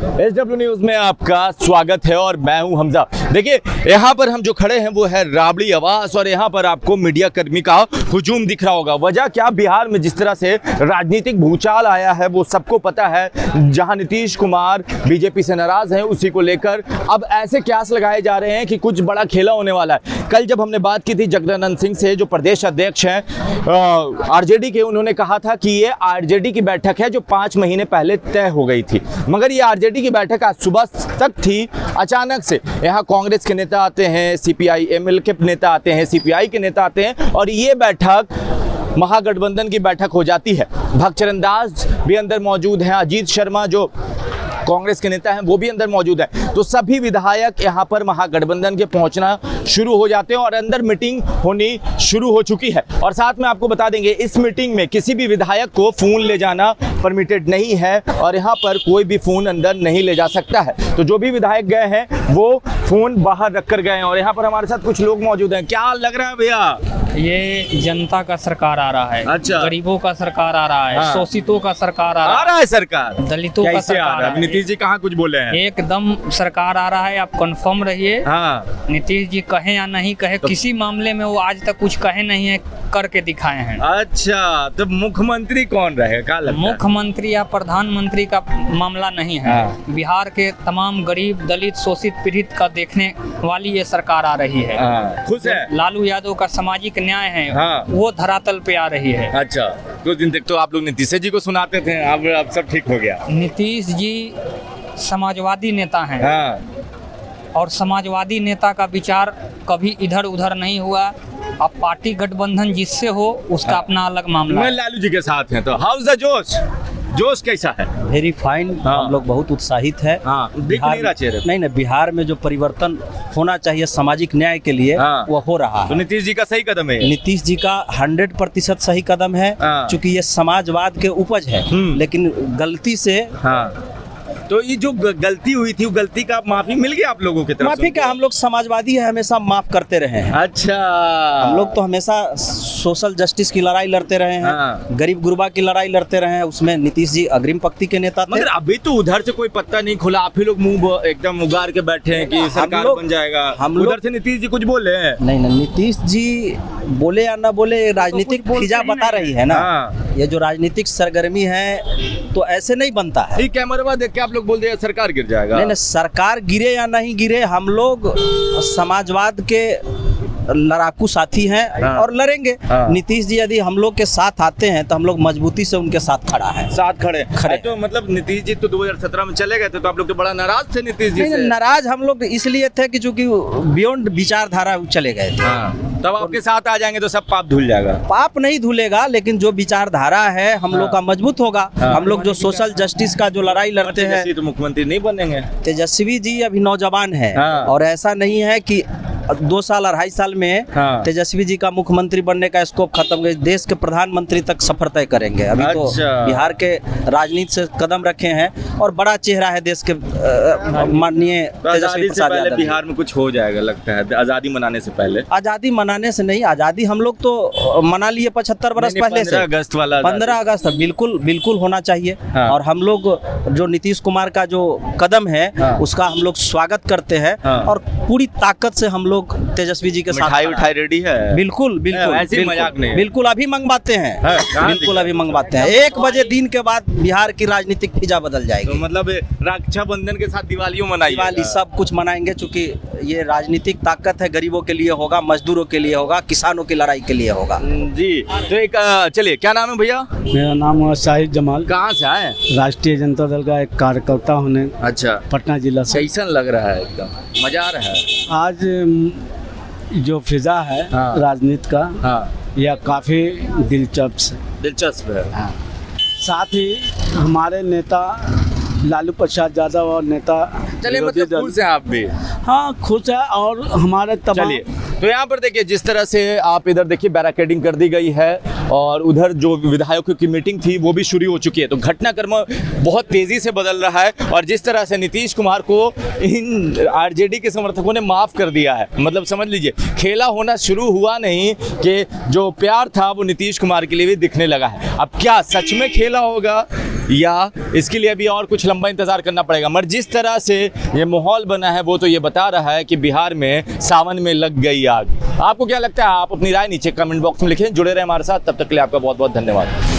H W news में आपका स्वागत है और मैं हूँ हमजा। देखिए, यहाँ पर हम जो खड़े हैं वो है राबड़ी आवास और यहाँ पर आपको मीडिया कर्मी का हुजूम दिख रहा होगा। वजह क्या? बिहार में जिस तरह से राजनीतिक भूचाल आया है, वो सबको पता है। जहाँ नीतीश कुमार बीजेपी से नाराज़ हैं, उसी को लेकर अब ऐसे क्यास लगाए जा रहे हैं कि कुछ बड़ा खेला होने वाला है। कल जब हमने बात की थी जगदानंद सिंह से, जो प्रदेश अध्यक्ष हैं आरजेडी के, उन्होंने कहा था कि ये आरजेडी की बैठक है जो पाँच महीने पहले तय हो गई थी। मगर ये आरजेडी की बैठक आज सुबह तक थी अचानक से। यहाँ कांग्रेस के नेता आते हैं सीपीआई एमएल के नेता आते हैं सीपीआई के नेता आते हैं और ये बैठक महागठबंधन की बैठक हो जाती है। भक्तचरण दास भी अंदर मौजूद हैं, अजीत शर्मा जो कांग्रेस के नेता हैं, वो भी अंदर मौजूद है। तो सभी विधायक यहाँ पर महागठबंधन के पहुँचना शुरू हो जाते हैं और अंदर मीटिंग होनी शुरू हो चुकी है। और साथ में आपको बता देंगे, इस मीटिंग में किसी भी विधायक को फ़ोन ले जाना परमिटेड नहीं है और यहाँ पर कोई भी फ़ोन अंदर नहीं ले जा सकता है। तो जो भी विधायक गए हैं, वो फ़ोन बाहर रख कर गए हैं और यहाँ पर हमारे साथ कुछ लोग मौजूद हैं। क्या लग रहा है भैया? ये जनता का सरकार आ रहा है अच्छा। गरीबों का सरकार आ रहा है हाँ। शोषितों का सरकार आ आ रहा रहा है सरकार। दलितों का आ सरकार रहा है? नीतीश जी कहाँ कुछ बोले हैं? एकदम सरकार आ रहा है आप कंफर्म रहिए। हाँ। नीतीश जी कहे या नहीं कहे तो- किसी मामले में वो आज तक कुछ कहे नहीं है करके दिखाए हैं। अच्छा तो मुख्यमंत्री कौन रहेगा क्या लगता है? मुख्यमंत्री या प्रधानमंत्री का मामला नहीं है। हाँ। बिहार के तमाम गरीब दलित शोषित पीड़ित का देखने वाली ये सरकार आ रही है। हाँ, खुश है? लालू यादव का सामाजिक न्याय है। हाँ। वो धरातल पे आ रही है। अच्छा कुछ दिन तक तो आप लोग नीतीश जी को सुनाते थे अब अब सब ठीक हो गया। नीतीश जी समाजवादी नेता है। हाँ। और समाजवादी नेता का विचार कभी इधर उधर नहीं हुआ। अब पार्टी गठबंधन जिससे हो उसका हाँ। अपना अलग मामला मैं लालू जी के साथ हैं तो हाउस द जोश। जोश कैसा है वेरी फाइन हाँ। हम लोग बहुत उत्साहित है हाँ, बिहार- नहीं नहीं नहीं बिहार में जो परिवर्तन होना चाहिए सामाजिक न्याय के लिए हाँ। वो हो रहा है तो है नीतीश जी का सही कदम है नीतीश जी का हंड्रेड प्रतिशत सही कदम है हाँ। चूँकि ये समाजवाद के उपज है हम्म। लेकिन गलती से हाँ तो ये जो गलती हुई थी वो गलती का माफ़ी मिल गया आप लोगों की तरफ़ माफ़ी से? का हम लोग समाजवादी है हमेशा माफ़ करते रहे हैं। अच्छा। हम लोग तो हमेशा सोशल जस्टिस की लड़ाई लड़ते रहे हैं हाँ। गरीब गुरबा की लड़ाई लड़ते रहे हैं उसमें नीतीश जी अग्रिम पंक्ति के नेता थे। मगर अभी तो उधर से कोई पत्ता नहीं खुला आप ही लोग मुँह एकदम उगार के बैठे हैं कि सरकार बन जाएगा। हम उधर से नीतीश जी कुछ बोले हैं? नहीं नहीं नीतीश जी बोले या ना बोले राजनीतिक बोलते फिजा बता रही है। ना। हाँ। ये जो राजनीतिक सरगर्मी है तो ऐसे नहीं बनता है। ठीक कैमरा देख के आप लोग बोल दिए सरकार गिर जाएगा। नहीं नहीं सरकार गिरे या नहीं गिरे हम लोग समाजवाद के लड़ाकू साथी हैं हाँ। और लड़ेंगे। हाँ। नीतीश जी यदि हम लोग के साथ आते हैं तो हम लोग मजबूती से उनके साथ खड़ा है। साथ खड़े। खड़े। तो मतलब नीतीश जी तो 2017 में चले गए थे तो आप लोग तो बड़ा नाराज़ थे नीतीश जी से। नाराज़ हम लोग इसलिए थे कि चूँकि बियॉन्ड विचारधारा चले गए थे। हाँ। तब आपके साथ आ जाएँगे तो सब पाप धुल जाएगा। पाप नहीं धुलेगा लेकिन जो विचारधारा है हम हाँ। लोग का मज़बूत होगा। हाँ। हम लोग जो सोशल जस्टिस का जो लड़ाई लड़ते हैं। तो मुख्यमंत्री नहीं बनेंगे। तेजस्वी जी अभी नौजवान है। हाँ। और ऐसा नहीं है कि दो साल अढ़ाई साल में हाँ। तेजस्वी जी का मुख्यमंत्री बनने का स्कोप खत्म देश के प्रधानमंत्री तक सफ़र तय करेंगे अभी अच्छा। तो बिहार के राजनीति से कदम रखे हैं और बड़ा चेहरा है देश के माननीय तो तेजस्वी प्रसाद यादव बिहार में कुछ हो जाएगा लगता है आज़ादी मनाने से पहले आज़ादी मनाने से नहीं आज़ादी हम लोग तो मना लिए पचहत्तर बरस पहले से अगस्त वाला पंद्रह अगस्त बिल्कुल बिल्कुल होना चाहिए हाँ। और हम लोग जो नीतीश कुमार का जो कदम है हाँ। उसका हम लोग स्वागत करते हैं हाँ। और पूरी ताकत से हम लोग तेजस्वी जी के साथ मिठाई उठाई रेडी है। बिल्कुल बिल्कुल ऐसे मज़ाक नहीं बिल्कुल अभी मंगवाते हैं। हाँ, बिल्कुल अभी मंगवाते हैं। एक बजे दिन के बाद बिहार की राजनीतिक फिजा बदल तो जाएगी। मतलब रक्षाबंधन के साथ दिवालियों मनाई दिवाली सब कुछ मनाएँगे क्योंकि ये राजनीतिक ताकत है गरीबों के लिए होगा मजदूरों के लिए होगा किसानों की लड़ाई के लिए होगा। जी तो एक चलिए क्या नाम है भैया? मेरा नाम है शाहिद जमाल। कहाँ से आए राष्ट्रीय जनता दल का एक कार्यकर्ता होने अच्छा। पटना जिला से। कैसन लग रहा है एकदम मज़ा आ रहा है। आज जो फिजा है हाँ। राजनीति का हाँ। यह काफ़ी दिलचस्प है। दिलचस्प है। हाँ। साथ ही हमारे नेता लालू प्रसाद यादव और नेता चलिए मतलब खुश हैं आप भी। हाँ खुश है और हमारे तमाम तो यहाँ पर देखिए, जिस तरह से आप इधर देखिए बैरिकेडिंग कर दी गई है और उधर जो विधायकों की मीटिंग थी, वो भी शुरू हो चुकी है। तो घटनाक्रम बहुत तेज़ी से बदल रहा है और जिस तरह से नीतीश कुमार को इन आरजेडी के समर्थकों ने माफ़ कर दिया है मतलब समझ लीजिए, खेला होना शुरू हुआ नहीं कि जो प्यार था, वो नीतीश कुमार के लिए भी दिखने लगा है। अब क्या सच में खेला होगा? या इसके लिए अभी और कुछ लंबा इंतज़ार करना पड़ेगा। मगर जिस तरह से ये माहौल बना है, वो तो ये बता रहा है कि बिहार में सावन में लग गई आग। आपको क्या लगता है? आप अपनी राय नीचे कमेंट बॉक्स में लिखें। जुड़े रहे हमारे साथ। तब तक के लिए आपका बहुत बहुत धन्यवाद।